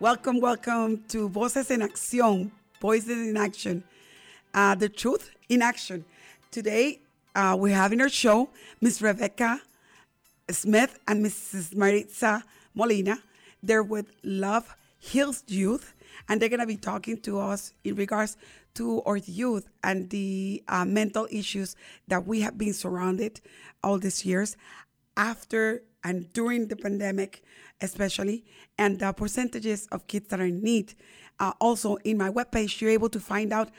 Welcome, welcome to Voices in Action, Voices in Action, uh, the truth in action. Today, uh, we have in our show, Miss Rebecca Smith and Mrs. Maritza Molina. They're with Love Heals Youth, and they're going to be talking to us in regards to our youth and the uh, mental issues that we have been surrounded all these years after and during the pandemic, especially, and the percentages of kids that are in need. Uh, also, in my webpage, you're able to find out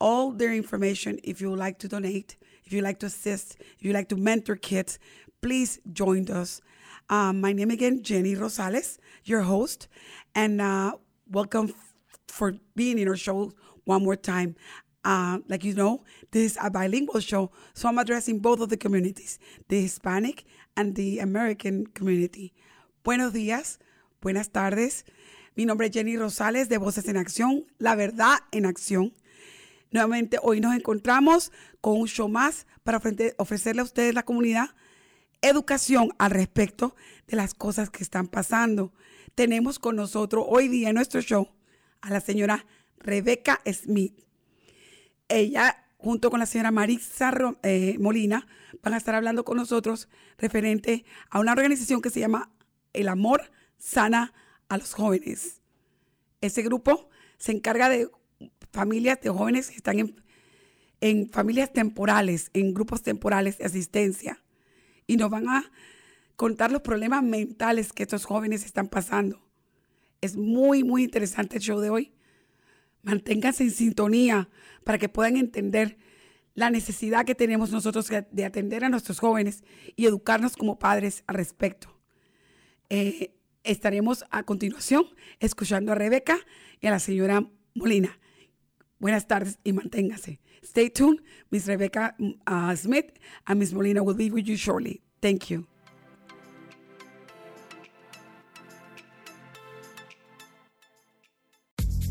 all their information if you would like to donate, if you like to assist, if you like to mentor kids, please join us. Um, my name again, Jenny Rosales, your host, and uh, welcome f- for being in our show one more time. Uh, like you know, this is a bilingual show, so I'm addressing both of the communities, the Hispanic and the American community. Buenos días, buenas tardes. Mi nombre es Jenny Rosales de Voces en Acción, La Verdad en Acción. Nuevamente hoy nos encontramos con un show más para ofrecerle a ustedes, la comunidad, educación al respecto de las cosas que están pasando. Tenemos con nosotros hoy día en nuestro show a la señora Rebecca Smith. Ella, junto con la señora Marisa eh, Molina, van a estar hablando con nosotros referente a una organización que se llama El Amor Sana a los Jóvenes. Ese grupo se encarga de familias de jóvenes que están en, en familias temporales, en grupos temporales de asistencia. Y nos van a contar los problemas mentales que estos jóvenes están pasando. Es muy, muy interesante el show de hoy. Manténganse en sintonía para que puedan entender la necesidad que tenemos nosotros de atender a nuestros jóvenes y educarnos como padres al respecto. Eh, estaremos a continuación escuchando a Rebeca y a la señora Molina. Buenas tardes y manténgase. Stay tuned. Miss Rebecca uh, Smith and Miss Molina will be with you shortly. Thank you.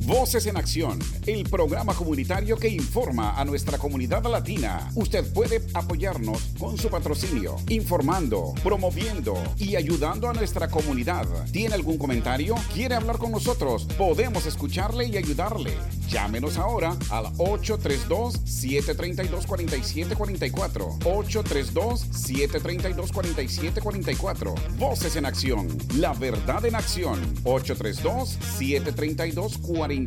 Voces en Acción, el programa comunitario que informa a nuestra comunidad latina. Usted puede apoyarnos con su patrocinio, informando, promoviendo y ayudando a nuestra comunidad. ¿Tiene algún comentario? ¿Quiere hablar con nosotros? Podemos escucharle y ayudarle. Llámenos ahora al 832-732-4744. 832-732-4744. Voces en Acción, la verdad en acción. 832-732-4744. 4744.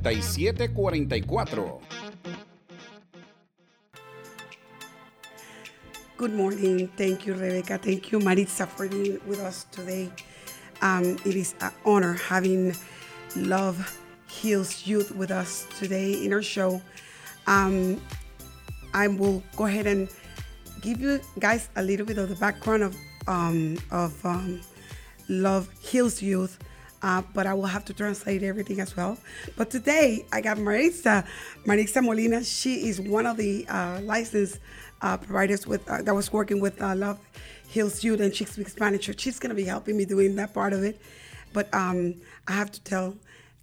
Good morning. Thank you, Rebecca. Thank you, Maritza, for being with us today. Um, it is an honor having Love Heals Youth with us today in our show. Um, I will go ahead and give you guys a little bit of the background of um, of um, Love Heals Youth uh, but I will have to translate everything as well. But today I got Marisa, Marisa Molina. She is one of the uh, licensed uh, providers with uh, that was working with uh, Love Hills Youth, and she speaks Spanish. She's gonna be helping me doing that part of it. But um, I have to tell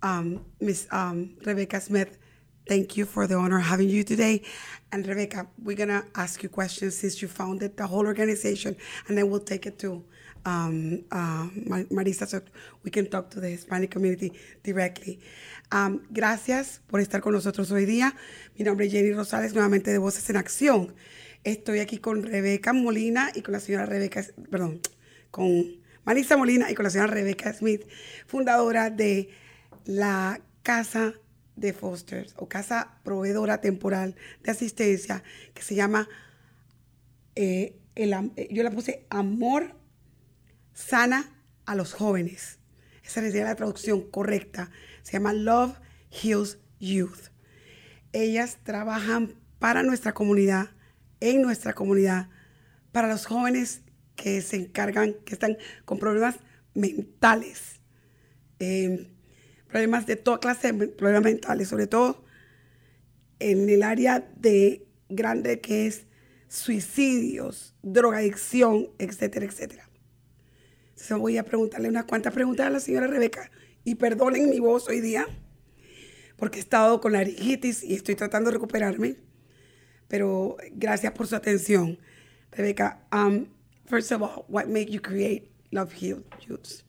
um, Miss um, Rebecca Smith. Thank you for the honor of having you today. And Rebecca, we're gonna ask you questions since you founded the whole organization, and then we'll take it to um, uh, Marisa, so we can talk to the Hispanic community directly. Um, gracias por estar con nosotros hoy día. Mi nombre es Jenny Rosales, nuevamente de Voces en Acción. Estoy aquí con Rebeca Molina y con la señora Rebeca, perdón, con Marisa Molina y con la señora Rebeca Smith, fundadora de la casa de fosters o casa proveedora temporal de asistencia que se llama, eh, el eh, yo la puse Amor Sana a los Jóvenes. Esa sería la traducción correcta. Se llama Love Heals Youth. Ellas trabajan para nuestra comunidad, en nuestra comunidad, para los jóvenes que se encargan, que están con problemas mentales, eh, problemas de toda clase de problemas mentales, sobre todo en el área de grande que es suicidios, drogadicción, etcétera, etcétera. Entonces voy a preguntarle unas cuantas preguntas a la señora Rebeca y perdonen mi voz hoy día porque he estado con la laringitis y estoy tratando de recuperarme. Pero gracias por su atención. Rebeca, um, first of all, what made you create Love Heal Youths?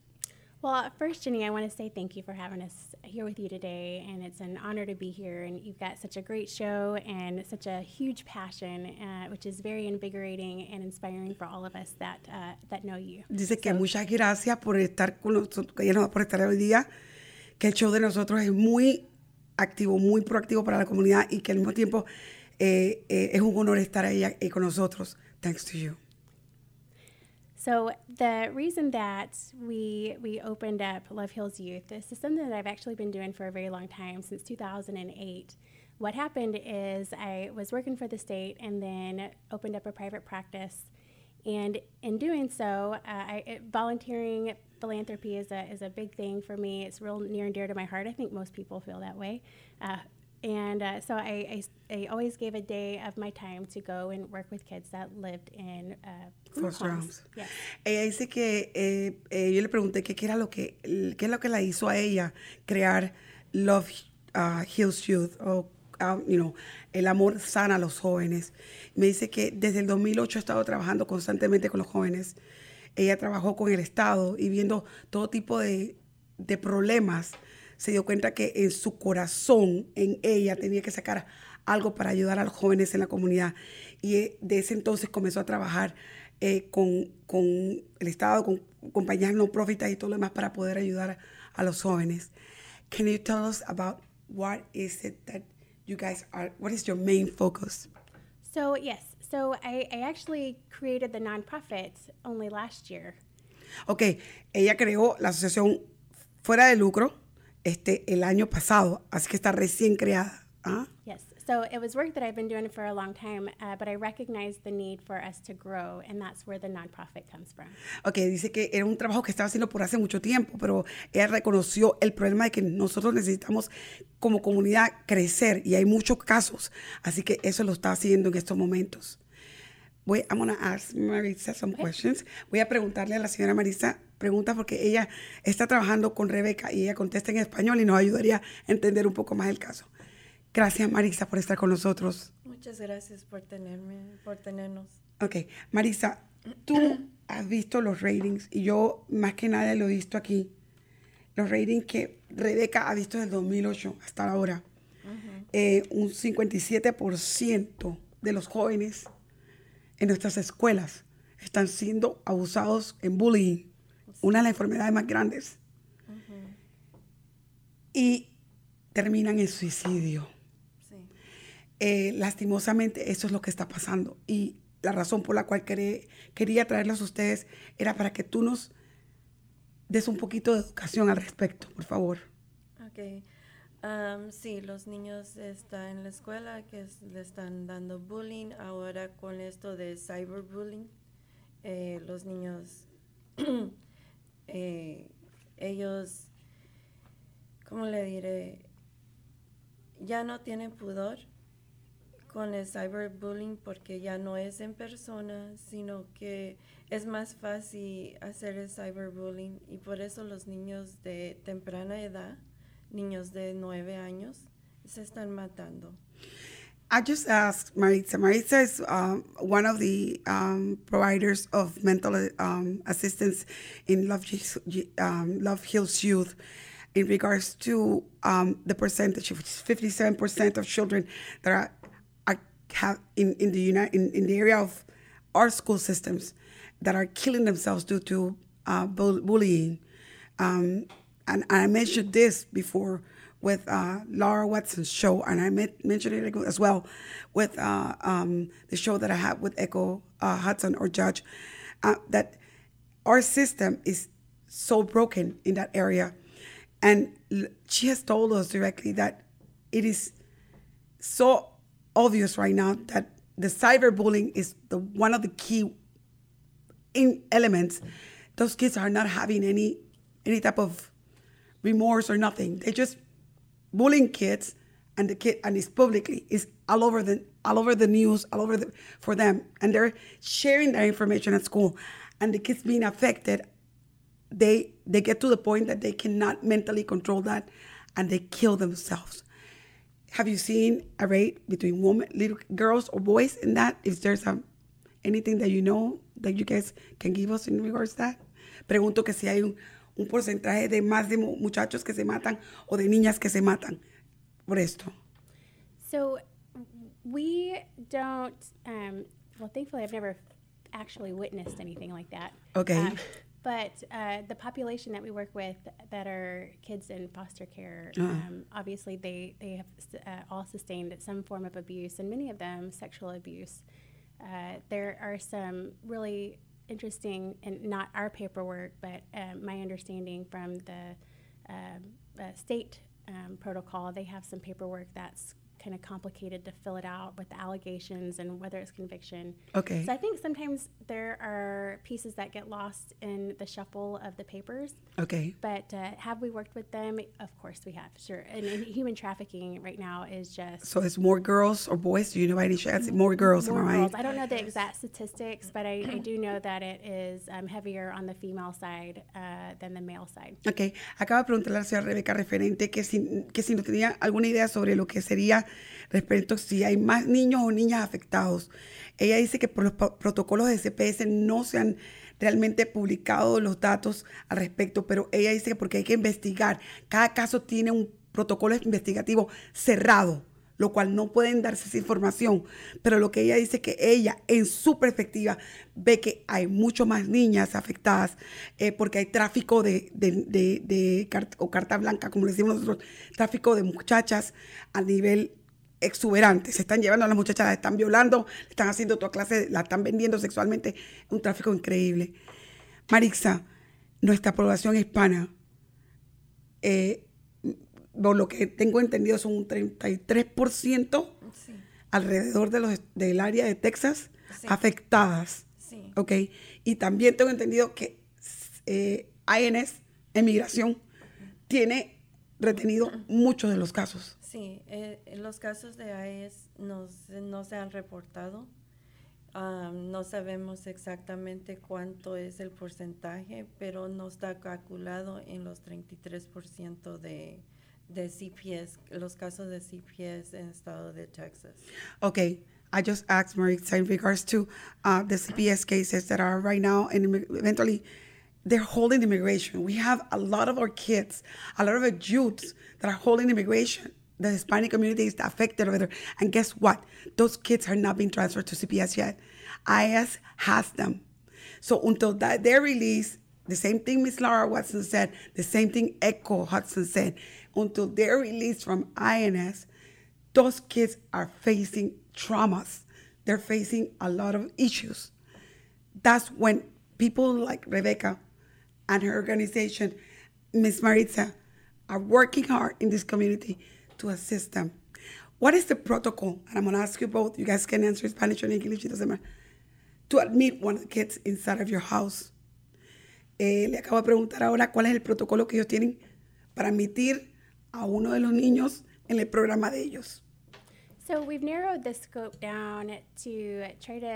Well, first, Jenny, I want to say thank you for having us here with you today, and it's an honor to be here. And you've got such a great show and such a huge passion, uh, which is very invigorating and inspiring for all of us that uh, that know you. Dice que muchas gracias por estar con nosotros, que ella nos va por estar hoy día, que el show de nosotros es muy activo, muy proactivo para la comunidad y que al mismo tiempo eh, eh, es un honor estar ahí con nosotros. Thanks to you. So the reason that we we opened up Love Hills Youth, this is something that I've actually been doing for a very long time since 2008. What happened is I was working for the state and then opened up a private practice, and in doing so, uh, I, it, volunteering philanthropy is a is a big thing for me. It's real near and dear to my heart. I think most people feel that way. Uh, and uh, so I, I, I always gave a day of my time to go and work with kids that lived in uh, homes. Ella dice que eh, eh, yo le pregunté que qué era lo que qué es lo que la hizo a ella crear Love uh, Heals Youth o um, you know, el amor sana a los jóvenes. Me dice que desde el 2008 ha estado trabajando constantemente con los jóvenes. Ella trabajó con el Estado y viendo todo tipo de, de problemas, se dio cuenta que en su corazón, en ella, tenía que sacar algo para ayudar a los jóvenes en la comunidad. Y eh, de ese entonces comenzó a trabajar eh, con, con el Estado, con compañías no profit y todo lo demás para poder ayudar a los jóvenes. Can you tell us about what is it that you guys are, what is your main focus? So yes, so I, I actually created the nonprofit only last year. Ok, ella creó la asociación fuera de lucro este, el año pasado, así que está recién creada. ¿ah? Yes, so it was work that I've been doing for a long time, uh, but I recognized the need for us to grow, and that's where the nonprofit comes from. Ok, dice que era un trabajo que estaba haciendo por hace mucho tiempo, pero ella reconoció el problema de que nosotros necesitamos como comunidad crecer y hay muchos casos, así que eso lo está haciendo en estos momentos. Voy, I'm gonna ask Marisa some questions. Voy a preguntarle a la señora Marisa preguntas porque ella está trabajando con Rebeca y ella contesta en español y nos ayudaría a entender un poco más el caso. Gracias Marisa por estar con nosotros. Muchas gracias por tenerme, por tenernos. Ok, Marisa, tú has visto los ratings y yo más que nada lo he visto aquí. Los ratings que Rebeca ha visto desde el 2008 hasta ahora. Eh, un 57% de los jóvenes en nuestras escuelas están siendo abusados en bullying, una de las enfermedades más grandes. Y terminan en suicidio. Sí. Eh, lastimosamente eso es lo que está pasando y la razón por la cual quería, quería traerlos a ustedes era para que tú nos des un poquito de educación al respecto, por favor. Ok. Am, sí, los niños están en la escuela que es- le están dando bullying. Ahora con esto de cyberbullying, eh, los niños, eh, ellos, ¿cómo le diré? Ya no tienen pudor con el cyberbullying porque ya no es en persona, sino que es más fácil hacer el cyberbullying y por eso los niños de temprana edad, niños de nueve años, se están matando. I just asked Maritza. Maritza is um, one of the um, providers of mental um, assistance in Love, um, Love Heals Youth in regards to um, the percentage, which is 57% of children that are, are have in, in, the uni- in, in the area of our school systems that are killing themselves due to uh, bull- bullying. Um, and I mentioned this before with uh, Laura Watson's show, and I met, mentioned it as well with uh, um, the show that I had with Echo uh, Hudson or Judge, uh, that our system is so broken in that area. And she has told us directly that it is so obvious right now that the cyberbullying is the one of the key in elements. Those kids are not having any any type of remorse or nothing. They just bullying kids, and the kid and it's publicly is all over the all over the news, all over the, for them, and they're sharing that information at school, and the kids being affected. They they get to the point that they cannot mentally control that, and they kill themselves. Have you seen a rate between women, little girls or boys in that? If there's a, anything that you know that you guys can give us in regards to that? Pregunto que si hay un, un porcentaje de más de muchachos que se matan o de niñas que se matan por esto. So we don't, um, well, thankfully, I've never actually witnessed anything like that. Okay. Um, but uh, the population that we work with that are kids in foster care, Uh-huh. um, obviously they, they have uh, all sustained some form of abuse, and many of them sexual abuse. Uh, there are some really interesting, and not our paperwork, but um, my understanding from the um, uh, state um, protocol, they have some paperwork that's kind of complicated to fill it out with the allegations and whether it's conviction. Okay. So I think sometimes there are pieces that get lost in the shuffle of the papers. Okay. But uh, have we worked with them? Of course we have, sure. And, and human trafficking right now is just So it's more girls or boys? Do you know any chance? More girls, more am I right? girls. I don't know the exact statistics, but I, I do know that it is um, heavier on the female side uh, than the male side. Ok, acaba de preguntarle a la señora Rebeca referente que si, que si no tenía alguna idea sobre lo que sería respecto si hay más niños o niñas afectados. Ella dice que por los protocolos de CPS no se han realmente publicado los datos al respecto, pero ella dice que porque hay que investigar. Cada caso tiene un protocolo investigativo cerrado lo cual no pueden darse esa información, pero lo que ella dice que ella en su perspectiva ve que hay mucho más niñas afectadas eh, porque hay tráfico de, de, o carta blanca, como le decimos nosotros, tráfico de muchachas a nivel exuberante. Se están llevando a las muchachas, las están violando, están haciendo toda clase, la están vendiendo sexualmente, un tráfico increíble. Marixa, nuestra población hispana, eh, por lo que tengo entendido, son un 33% Sí, alrededor de los, del área de Texas Sí. afectadas. sí. ¿Ok? Y también tengo entendido que eh, INS, Emigración, tiene retenido muchos de los casos. Sí, eh, los casos de AES no, se- no se han reportado. Am, no sabemos exactamente cuánto es el porcentaje, pero no está calculado en los 33% de, de CPS, los casos de CPS en el estado de Texas. Okay, I just asked Maritza in regards to uh, the CPS cases that are right now, and eventually they're holding immigration. We have a lot of our kids, a lot of our youths that are holding immigration. The Hispanic community is affected over there. And guess what? Those kids are not being transferred to CPS yet. IS has them. So until that they're released, the same thing Miss Laura Watson said, the same thing Echo Hudson said, until they're released from INS, those kids are facing traumas. They're facing a lot of issues. That's when people like Rebecca and her organization, Miss Maritza, are working hard in this community to assist them. What is the protocol? And I'm going to ask you both. You guys can answer Spanish or English, it doesn't matter. To admit one of the kids inside of your house. Eh, le acabo de preguntar ahora cuál es el protocolo que ellos tienen para admitir a uno de los niños en el programa de ellos. So we've narrowed the scope down to try to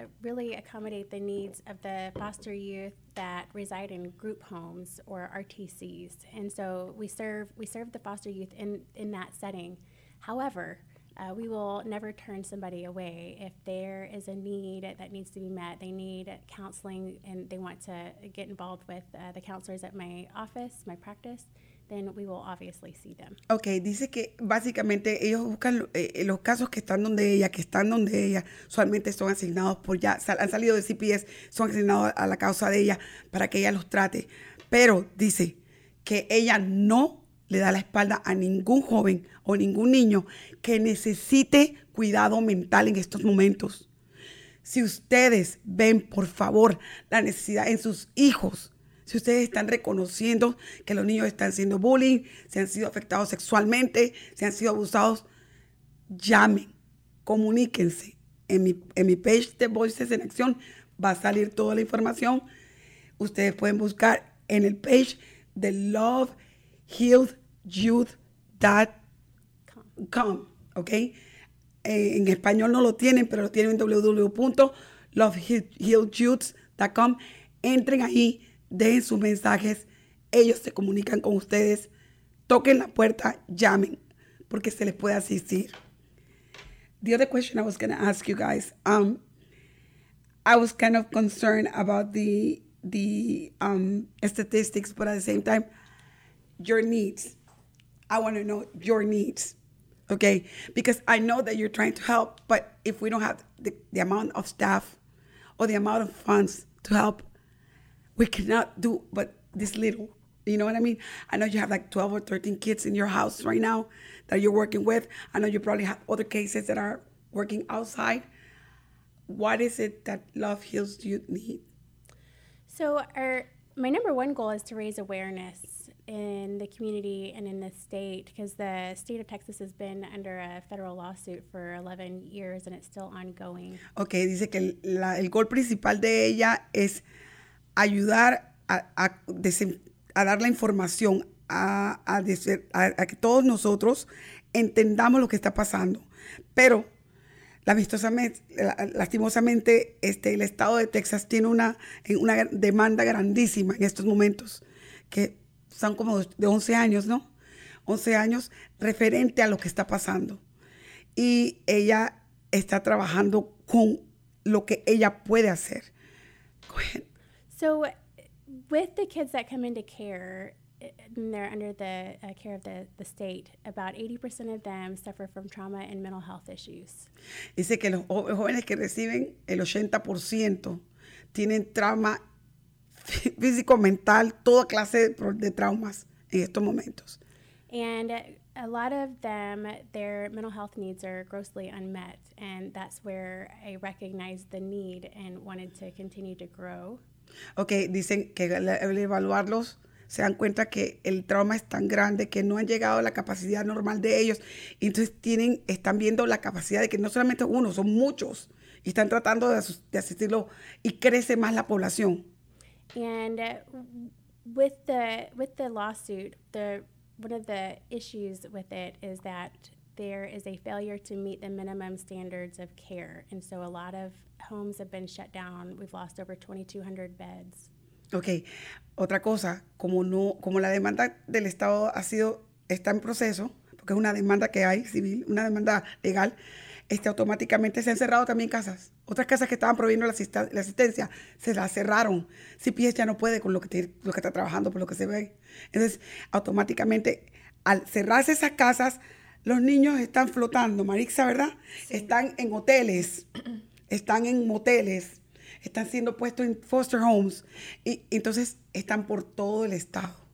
uh, really accommodate the needs of the foster youth that reside in group homes or RTCs. And so we serve we serve the foster youth in in that setting. However, uh, we will never turn somebody away if there is a need that needs to be met. They need counseling and they want to get involved with uh, the counselors at my office, my practice. Then we will obviously see them. Ok, dice que básicamente ellos buscan eh, los casos que están donde ella, que están donde ella, usualmente son asignados por ya, sal- han salido de CPS, son asignados a la causa de ella para que ella los trate. Pero dice que ella no le da la espalda a ningún joven o ningún niño que necesite cuidado mental en estos momentos. Si ustedes ven, por favor, la necesidad en sus hijos, si ustedes están reconociendo que los niños están siendo bullying, se han sido afectados sexualmente, se han sido abusados, llamen, comuníquense. En mi, en mi page de Voices en Acción va a salir toda la información. Ustedes pueden buscar en el page de lovehealedyouth.com, ¿ok? Eh, en español no lo tienen, pero lo tienen en www.lovehealedyouth.com. Entren ahí, dejen sus mensajes, ellos se comunican con ustedes, toquen la puerta, llamen, porque se les puede asistir. The other question I was going to ask you guys, um, I was kind of concerned about the the um, statistics, but at the same time, your needs. I want to know your needs, okay? Because I know that you're trying to help, but if we don't have the, the amount of staff or the amount of funds to help, we cannot do but this little. You know what I mean? I know you have like 12 or 13 kids in your house right now that you're working with. I know you probably have other cases that are working outside. What is it that Love Heals you need? So, our my number one goal is to raise awareness in the community and in the state because the state of Texas has been under a federal lawsuit for 11 years and it's still ongoing. Ok, dice que el, la- el gol principal de ella es ayudar a, dar la información, a, que todos nosotros entendamos lo que está pasando. Pero, lastimosamente, este, el estado de Texas tiene una, una demanda grandísima en estos momentos, que son como de 11 años, ¿no? 11 años referente a lo que está pasando. Y ella está trabajando con lo que ella puede hacer. So, with the kids that come into care, uh, and they're under the uh, care of the, the state, about 80% of them suffer from trauma and mental health issues. Dice que los jóvenes que reciben el 80% tienen trauma físico, mental, toda clase de traumas en estos momentos. And a lot of them, their mental health needs are grossly unmet. And that's where I recognized the need and wanted to continue to grow. Ok, dicen que al al evaluarlos se dan cuenta que el trauma es tan grande que no han llegado a la capacidad normal de ellos. Y entonces tienen, están viendo la capacidad de que no solamente uno, son muchos. Y están tratando de, de asistirlo y crece más la población. And uh, with the with the lawsuit, the one of the issues with it is that there is a failure to meet the minimum standards of care, and so a lot of homes have been shut down. We've lost over 2,200 beds. Ok, otra cosa, como no, como la demanda del Estado ha sido, está en proceso, porque es una demanda que hay civil, una demanda legal, este, automáticamente se han cerrado también casas. Otras casas que estaban proveyendo la, asista- la asistencia se las cerraron. CPS ya no puede con lo que, tiene- lo que está trabajando, por lo que se ve. Entonces, automáticamente, al cerrarse esas casas, los niños están flotando, Marixa, ¿verdad? Están en hoteles, están en moteles, están siendo puestos en foster homes y entonces están por todo el estado.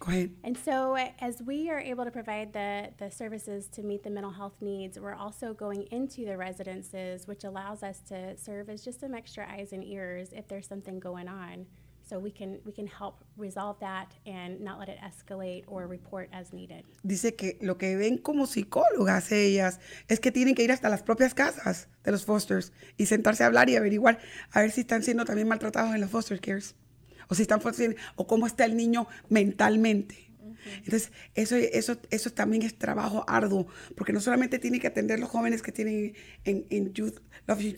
Go ahead. And so, uh, as we are able to provide the, the services to meet the mental health needs, we're also going into the residences, which allows us to serve as just some extra eyes and ears if there's something going on. So we can we can help resolve that and not let it escalate or report as needed. Dice que lo que ven como psicólogas ellas es que tienen que ir hasta las propias casas de los fosters y sentarse a hablar y averiguar a ver si están siendo también maltratados en los foster cares o si están o cómo está el niño mentalmente. Entonces, eso, eso, eso también es trabajo arduo, porque no solamente tiene que atender los jóvenes que tienen en, en Youth, Love,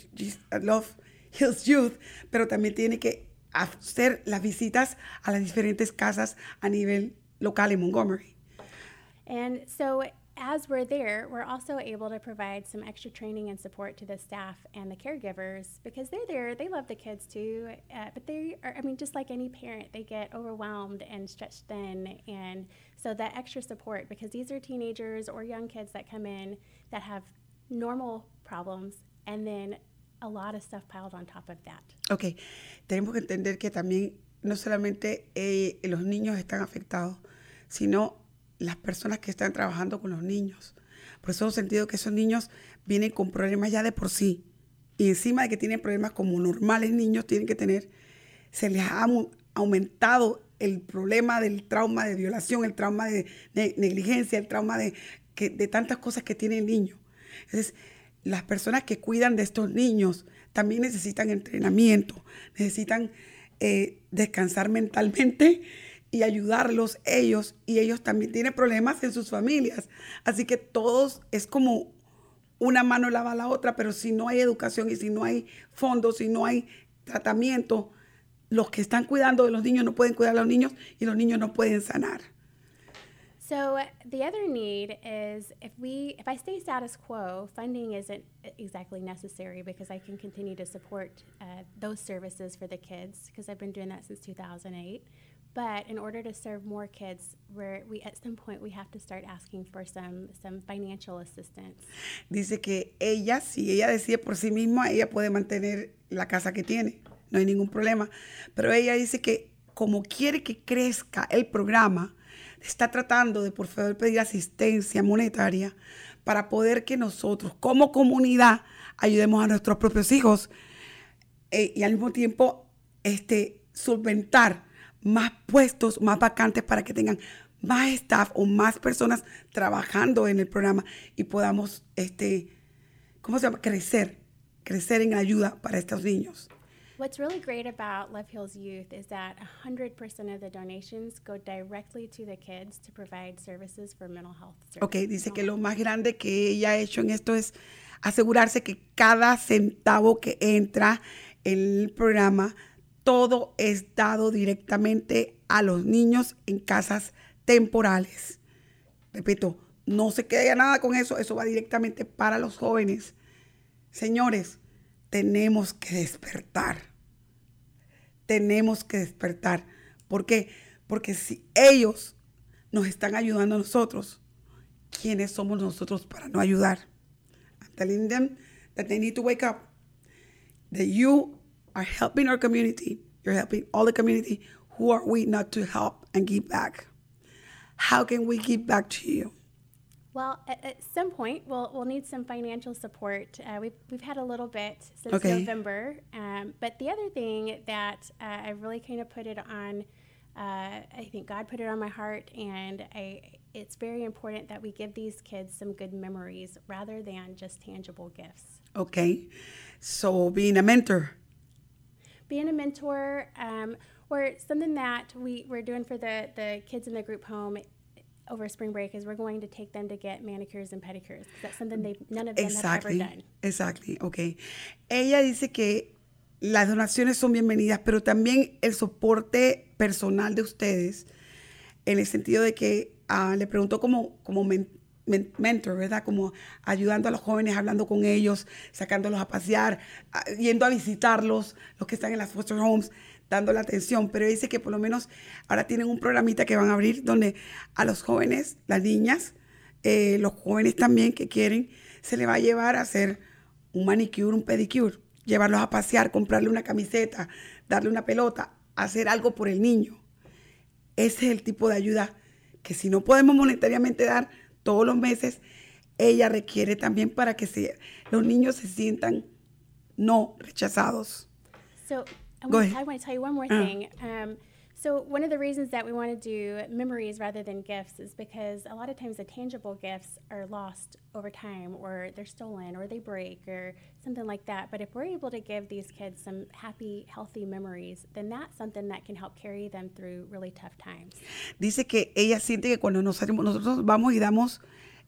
Love Hills Youth, pero también tiene que hacer las visitas a las diferentes casas a nivel local en Montgomery. And so as we're there, we're also able to provide some extra training and support to the staff and the caregivers because they're there. They love the kids too, uh, but they are, I mean, just like any parent, they get overwhelmed and stretched thin. And so that extra support, because these are teenagers or young kids that come in that have normal problems and then a lot of stuff piled on top of that. Ok, tenemos que entender que también no solamente eh, los niños están afectados, sino las personas que están trabajando con los niños. Por eso he sentido que esos niños vienen con problemas ya de por sí. Y encima de que tienen problemas como normales niños tienen que tener, se les ha au- aumentado el problema del trauma de violación, el trauma de, ne- negligencia, el trauma de, que, de tantas cosas que tiene el niño. Entonces, las personas que cuidan de estos niños también necesitan entrenamiento, necesitan eh, descansar mentalmente y ayudarlos ellos. Y ellos también tienen problemas en sus familias. Así que todos es como una mano lava a la otra, pero si no hay educación y si no hay fondos, si no hay tratamiento, los que están cuidando de los niños no pueden cuidar a los niños y los niños no pueden sanar. So the other need is if we if I stay status quo, funding isn't exactly necessary because I can continue to support uh, those services for the kids because I've been doing that since 2008. But in order to serve more kids, where we at some point we have to start asking for some some financial assistance. Dice que ella, si ella decide por sí misma, ella puede mantener la casa que tiene, no hay ningún problema. Pero ella dice que como quiere que crezca el programa, está tratando de por favor pedir asistencia monetaria para poder que nosotros como comunidad ayudemos a nuestros propios hijos eh, y al mismo tiempo este, solventar más puestos, más vacantes para que tengan más staff o más personas trabajando en el programa y podamos, este, ¿cómo se llama? Crecer, crecer en ayuda para estos niños. What's really great about Love Hills Youth is that 100% of the donations go directly to the kids to provide services for mental health services. Ok, dice que lo más grande que ella ha hecho en esto es asegurarse que cada centavo que entra en el programa, todo es dado directamente a los niños en casas temporales. Repito, no se quede nada con eso, eso va directamente para los jóvenes. Señores, tenemos que despertar. Tenemos que despertar. ¿Por qué? Porque si ellos nos están ayudando a nosotros, ¿quiénes somos nosotros para no ayudar? I'm telling them that they need to wake up. That you are helping our community. You're helping all the community. Who are we not to help and give back? How can we give back to you? Well, at, at some point, we'll, we'll need some financial support. Uh, we've, we've had a little bit since Okay. November. Um, but the other thing that uh, I really kind of put it on, uh, I think God put it on my heart, and I, it's very important that we give these kids some good memories rather than just tangible gifts. Okay. So being a mentor. being a mentor um, or something that we, we're doing for the, the kids in the group home over spring break is we're going to take them to get manicures and pedicures that's something they none of them Exactly. have ever done Exactly. Ok. Ella dice que las donaciones son bienvenidas, pero también el soporte personal de ustedes, en el sentido de que ah, le preguntó como, como men- men- mentor, ¿verdad? Como ayudando a los jóvenes, hablando con ellos, sacándolos a pasear, ah, yendo a visitarlos, los que están en las foster homes, dando la atención. Pero dice que por lo menos ahora tienen un programita que van a abrir donde a los jóvenes, las niñas, eh, los jóvenes también que quieren, se le va a llevar a hacer un manicure, un pedicure, llevarlos a pasear, comprarle una camiseta, darle una pelota, hacer algo por el niño. Ese es el tipo de ayuda que si no podemos monetariamente dar todos los meses, ella requiere también para que se- los niños se sientan no rechazados. so I Go want, ahead. I want to tell you one more Uh. thing um, so one of the reasons that we want to do memories rather than gifts is because a lot of times the tangible gifts are lost over time or they're stolen or they break or something like that but if we're able to give these kids some happy healthy memories then that's something that can help carry them through really tough times dice que ella siente que cuando nos salimos- nosotros vamos y damos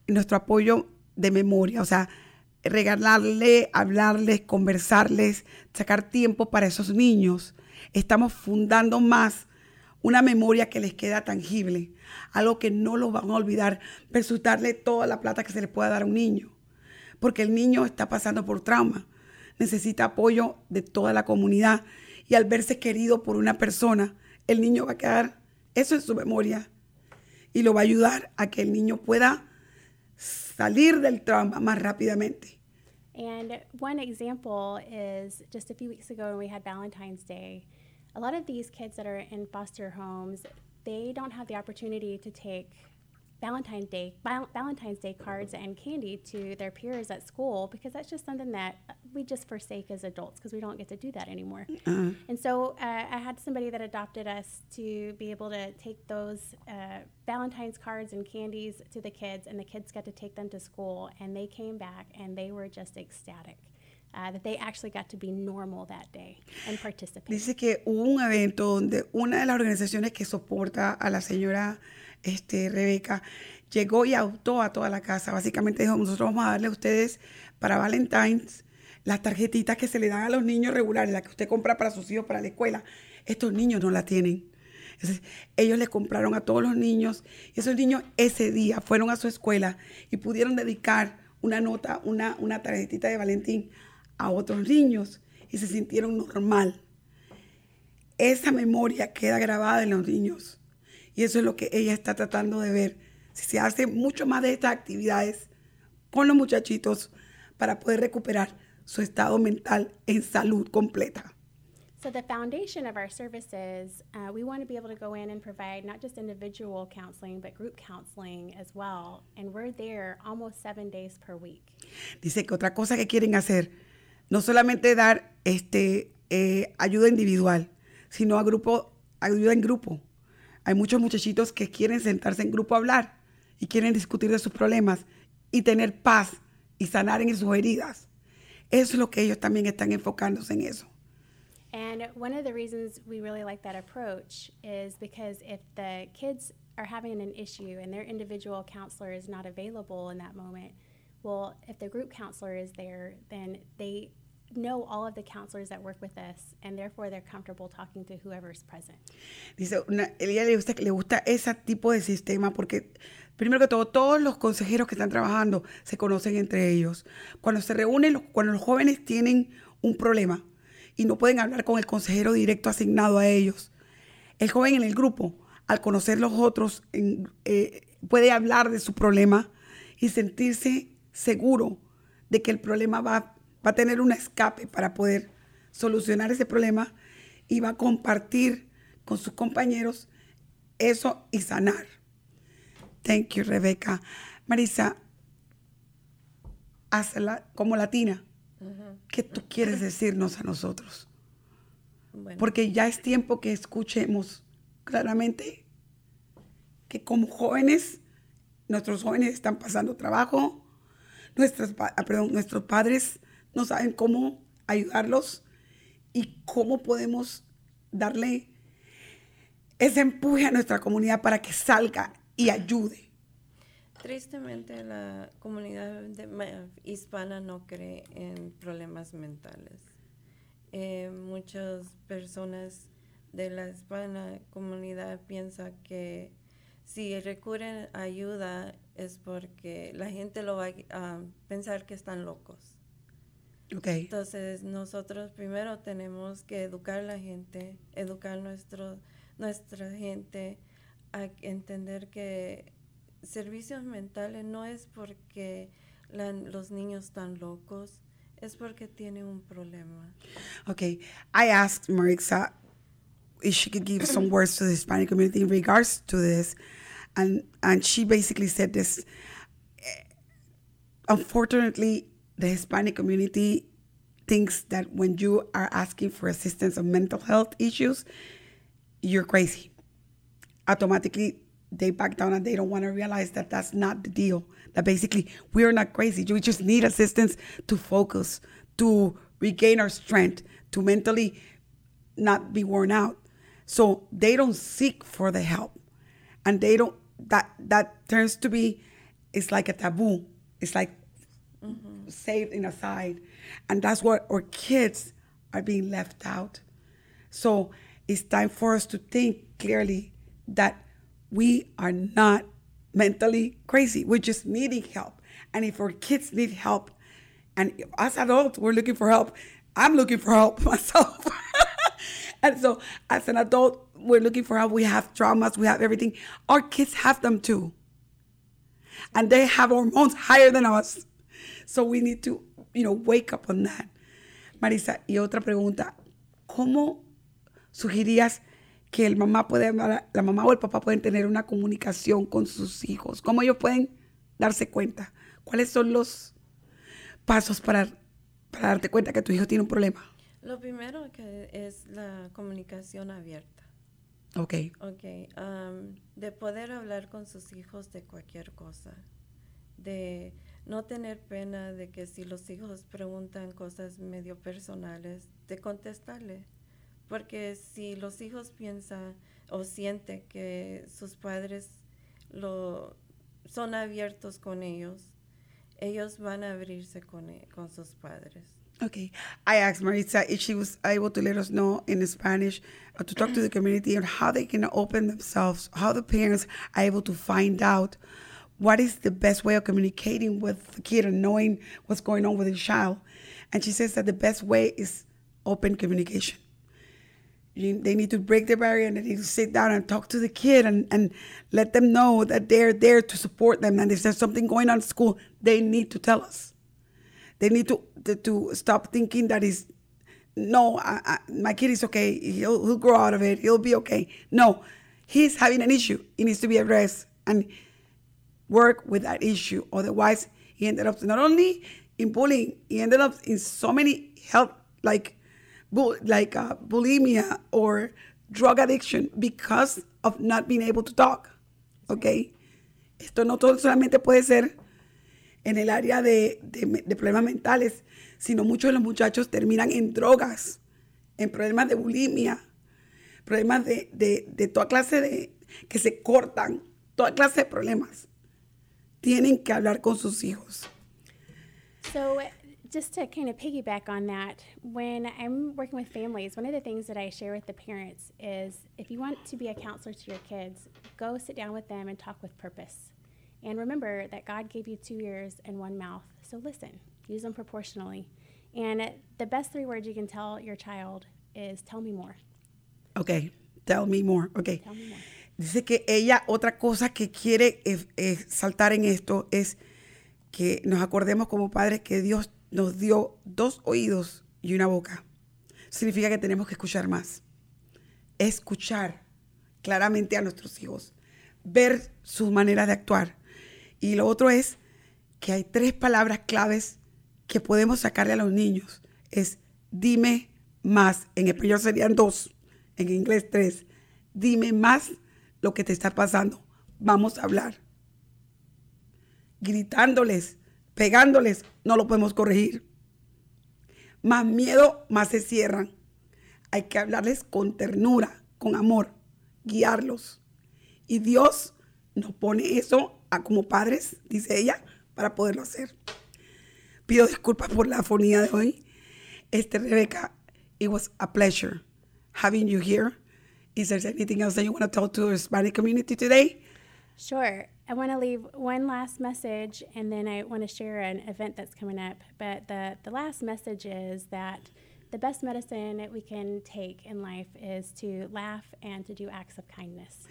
nuestro apoyo de memoria, o sea, regalarle, hablarles, conversarles, sacar tiempo para esos niños, estamos fundando más una memoria que les queda tangible, algo que no lo van a olvidar, versus toda la plata que se le pueda dar a un niño, porque el niño está pasando por trauma, necesita apoyo de toda la comunidad y al verse querido por una persona, el niño va a quedar eso en su memoria y lo va a ayudar a que el niño pueda salir del trauma más rápidamente. And one example is just a few weeks ago when we had Valentine's Day. A lot of these kids that are in foster homes, they don't have the opportunity to take Valentine's Day Valentine's Day cards and candy to their peers at school because that's just something that we just forsake as adults because we don't get to do that anymore. And so uh, I had somebody that adopted us to be able to take those uh, Valentine's cards and candies to the kids, and the kids got to take them to school, and they came back and they were just ecstatic. Uh, that they actually got to be normal that day and participate. Dice que hubo un evento donde una de las organizaciones que soporta a la señora este, Rebeca llegó y adoptó a toda la casa. Básicamente dijo, nosotros vamos a darle a ustedes para Valentine's las tarjetitas que se le dan a los niños regulares, las que usted compra para sus hijos para la escuela. Estos niños no la tienen. Ellos le compraron a todos los niños y esos niños ese día fueron a su escuela y pudieron dedicar una nota, una, una tarjetita de Valentín a otros niños y se sintieron normal. Esa memoria queda grabada en los niños y eso es lo que ella está tratando de ver. Si se hace mucho más de estas actividades con los muchachitos para poder recuperar su estado mental en salud completa. So the foundation of our services, uh, we want to be able to go in and provide not just individual counseling, but group counseling as well. And we're there almost seven days per week. Dice que otra cosa que quieren hacer, no solamente dar este, eh, ayuda individual, sino a grupo, ayuda en grupo. Hay muchos muchachitos que quieren sentarse en grupo a hablar y quieren discutir de sus problemas y tener paz y sanar en sus heridas. Eso es lo que ellos también están enfocándose en eso. And one of the reasons we really like that approach is because if the kids are having an issue and their individual counselor is not available in that moment, well, if the group counselor is there, then they know all of the counselors that work with us, and therefore they're comfortable talking to whoever's present. Dice, una, ella le gusta, le gusta ese tipo de sistema porque, primero que todo, todos los consejeros que están trabajando se conocen entre ellos. Cuando se reúnen, los- cuando los jóvenes tienen un problema y no pueden hablar con el consejero directo asignado a ellos, el joven en el grupo, al conocer los otros, en- eh, puede hablar de su problema y sentirse seguro de que el problema va, va a tener un escape para poder solucionar ese problema y va a compartir con sus compañeros eso y sanar. Thank you, Rebeca. Marisa, hazla como latina. ¿Qué tú quieres decirnos a nosotros? Bueno, Porque ya es tiempo que escuchemos claramente que como jóvenes, nuestros jóvenes están pasando trabajo, ah, perdón, nuestros padres no saben cómo ayudarlos y cómo podemos darle ese empuje a nuestra comunidad para que salga y ayude. tristemente la comunidad hispana no cree en problemas mentales. Eh, muchas personas de la hispana comunidad piensan que si recurren a ayuda es porque la gente lo va a pensar que están locos. Ok. Entonces nosotros primero tenemos que educar a la gente, educar nuestro, nuestra gente a entender que servicios mentales no es porque la- los niños están locos, es porque tienen un problema. Okay, I asked Marixa if she could give some words to the Hispanic community in regards to this, and and she basically said this. eh, Unfortunately, the Hispanic community thinks that when you are asking for assistance on mental health issues, you're crazy. Automatically, they back down and they don't want to realize that that's not the deal. That basically, we're not crazy. We just need assistance to focus, to regain our strength, to mentally not be worn out. So they don't seek for the help. And they don't, that, that turns to be, it's like a taboo. It's like saved in a side. And that's what our kids are being left out. So it's time for us to think clearly that we are not mentally crazy. We're just needing help. And if our kids need help, and as adults, we're looking for help, I'm looking for help myself. and so as an adult, we're looking for help. We have traumas, we have everything. Our kids have them too. And they have hormones higher than us. So we need to, you know, wake up on that. Marisa, y otra pregunta, ¿cómo sugerías que el mamá puede, la mamá o el papá pueden tener una comunicación con sus hijos? ¿Cómo ellos pueden darse cuenta? ¿Cuáles son los pasos para, para darte cuenta que tu hijo tiene un problema? Lo primero que es la comunicación abierta. Ok. Ok. am, de poder hablar con sus hijos de cualquier cosa. De no tener pena de que si los hijos preguntan cosas medio personales, de contestarle. Porque si los hijos piensan o sienten que sus padres lo, son abiertos con ellos, ellos van a abrirse con, e- con sus padres. Okay. I asked Maritza if she was able to let us know in Spanish uh, to talk to the community on how they can open themselves, how the parents are able to find out what is the best way of communicating with the kid and knowing what's going on with the child. And she says that the best way is open communication. You, they need to break the barrier and they need to sit down and talk to the kid and, and let them know that they're there to support them. And if there's something going on at school, they need to tell us. They need to to, to stop thinking that is no, I, I, my kid is okay. He'll he'll grow out of it. He'll be okay. No, he's having an issue. It needs to be addressed and work with that issue. Otherwise, he ended up not only in bullying, he ended up in so many health like like uh, bulimia or drug addiction because of not being able to talk. Okay, esto no todo solamente puede ser en el área de, de, problemas mentales, sino muchos de los muchachos terminan en drogas, en problemas de bulimia, problemas de, de toda clase de que se cortan, toda clase de problemas. Tienen que hablar con sus hijos. So, just to kind of piggyback on that, when I'm working with families, one of the things that I share with the parents is if you want to be a counselor to your kids, go sit down with them and talk with purpose. And remember that God gave you two ears and one mouth, so listen, use them proportionally. And the best three words you can tell your child is tell me more. Ok, tell me more. Ok. Tell me more. Dice que ella, otra cosa que quiere saltar en esto es que nos acordemos como padres que Dios nos dio dos oídos y una boca. Significa que tenemos que escuchar más. Escuchar claramente a nuestros hijos. Ver sus maneras de actuar. Y lo otro es que hay tres palabras claves que podemos sacarle a los niños. Es dime más. En español serían dos. En inglés tres. Dime más lo que te está pasando. Vamos a hablar. Gritándoles, pegándoles, no lo podemos corregir. Más miedo, más se cierran. Hay que hablarles con ternura, con amor, guiarlos. Y Dios nos pone eso a como padres, dice ella, para poderlo hacer. Pido disculpas por la afonía de hoy. Este, Rebeca, it was a pleasure having you here. Is there anything else that you want to tell to the Hispanic community today? Sure. I want to leave one last message and then I want to share an event that's coming up. But the, the last message is that the best medicine that we can take in life is to laugh and to do acts of kindness.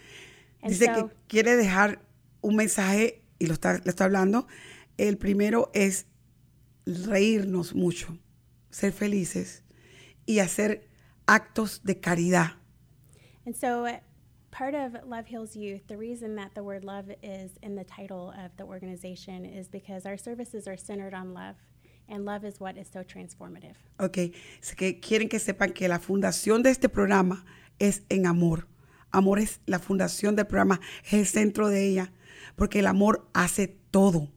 And Dice so, que quiere dejar un mensaje y lo está, lo está hablando. El primero es reírnos mucho, ser felices y hacer actos de caridad. And so uh, part of Love Heals Youth, the reason that the word love is in the title of the organization is because our services are centered on love. And love is what is so transformative. Ok, es que quieren que sepan que la fundación de este programa es en amor. Amor es la fundación del programa, es el centro de ella, porque el amor hace todo,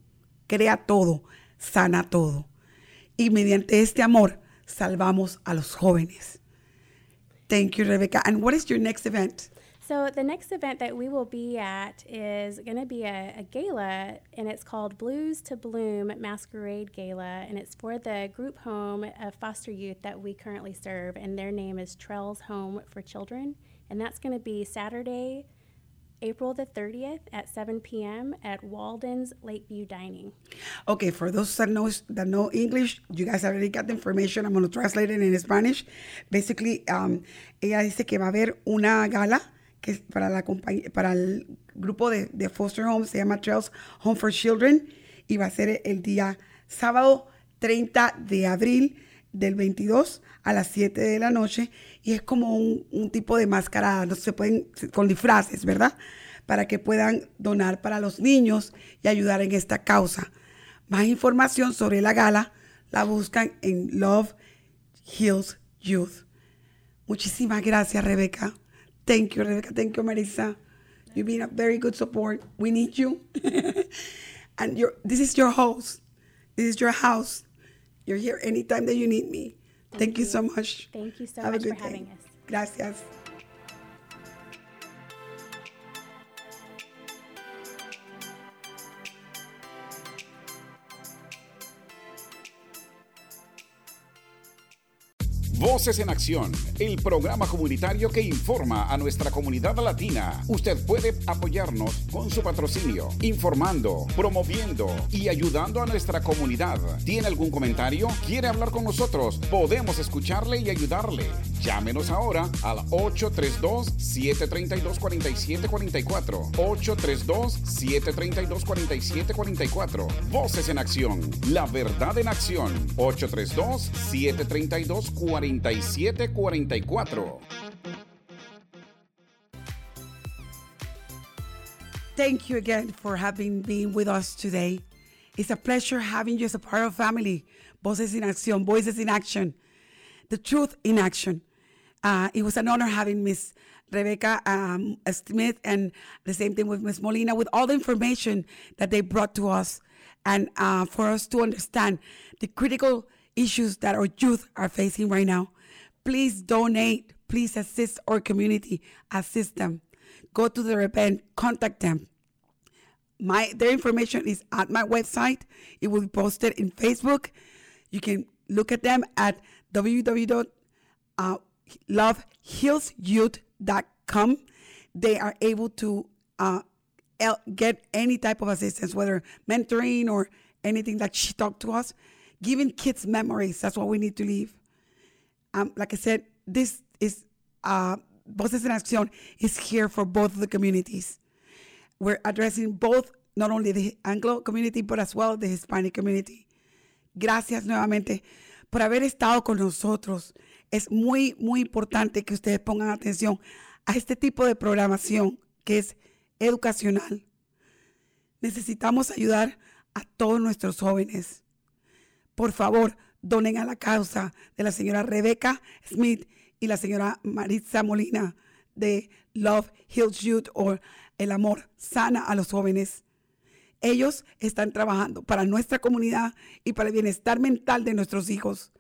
crea todo, sana todo. Y mediante este amor salvamos a los jóvenes. Thank you, Rebecca. And what is your next event? So the next event that we will be at is going to be a, a gala, and it's called Blues to Bloom Masquerade Gala, and it's for the group home of foster youth that we currently serve, and their name is Trells Home for Children, and that's going to be Saturday, April the 30th at 7 p.m. at Walden's Lakeview Dining. Okay, for those that know that know English, you guys already got the information. I'm going to translate it in Spanish. Basically, um, ella dice que va a haber una gala que es para la para el grupo de, de foster homes, se llama Trails Home for Children y va a ser el día sábado 30 de abril del 22 a las 7 de la noche y es como un, tipo de mascarada, no se pueden con disfraces, ¿verdad? Para que puedan donar para los niños y ayudar en esta causa. Más información sobre la gala la buscan en Love Hills Youth. Muchísimas gracias, Rebeca. Thank you, Rebecca. Thank you, Marisa. You've been a very good support. We need you. and this is your house. This is your house. You're here anytime that you need me. Thank, Thank you. you. so much. Thank you so Have much for having us. Gracias. Voces en Acción, el programa comunitario que informa a nuestra comunidad latina. Usted puede apoyarnos con su patrocinio, informando, promoviendo y ayudando a nuestra comunidad. ¿Tiene algún comentario? ¿Quiere hablar con nosotros? Podemos escucharle y ayudarle. Llámenos ahora al 832-732-4744. 832-732-4744. Voces en Acción, la verdad en acción. 832-732-4744. Thank you again for having been with us today. It's a pleasure having you as a part of family. Voices in Action, Voices in Action, the truth in action. Uh, it was an honor having Miss Rebecca um, Smith and the same thing with Miss Molina with all the information that they brought to us and uh, for us to understand the critical issues that our youth are facing right now. Please donate. Please assist our community. Assist them. Go to the event. Contact them. My their information is at my website. It will be posted in Facebook. You can look at them at www.lovehillsyouth.com. They are able to uh, get any type of assistance, whether mentoring or anything that she talked to us. Giving kids memories. That's what we need to leave. Um, like I said, this is uh, Voces en Acción is here for both the communities. We're addressing both, not only the Anglo community, but as well the Hispanic community. Gracias nuevamente por haber estado con nosotros. Es muy, muy importante que ustedes pongan atención a este tipo de programación que es educacional. Necesitamos ayudar a todos nuestros jóvenes. Por favor, donen a la causa de la señora Rebecca Smith y la señora Maritza Molina de Love Heals Youth o El Amor Sana a los Jóvenes. Ellos están trabajando para nuestra comunidad y para el bienestar mental de nuestros hijos.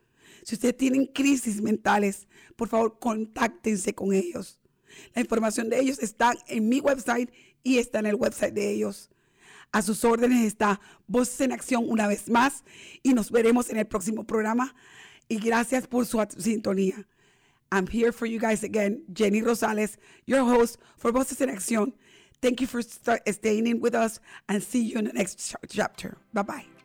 Si ustedes tienen crisis mentales, por favor, contáctense con ellos. La información de ellos está en mi website y está en el website de ellos. A sus órdenes está Voces en Acción una vez más y nos veremos en el próximo programa. Y gracias por su sintonía. I'm here for you guys again, Jenny Rosales, your host for Voces en Acción. Thank you for sta- staying in with us and see you in the next ch- chapter. Bye bye.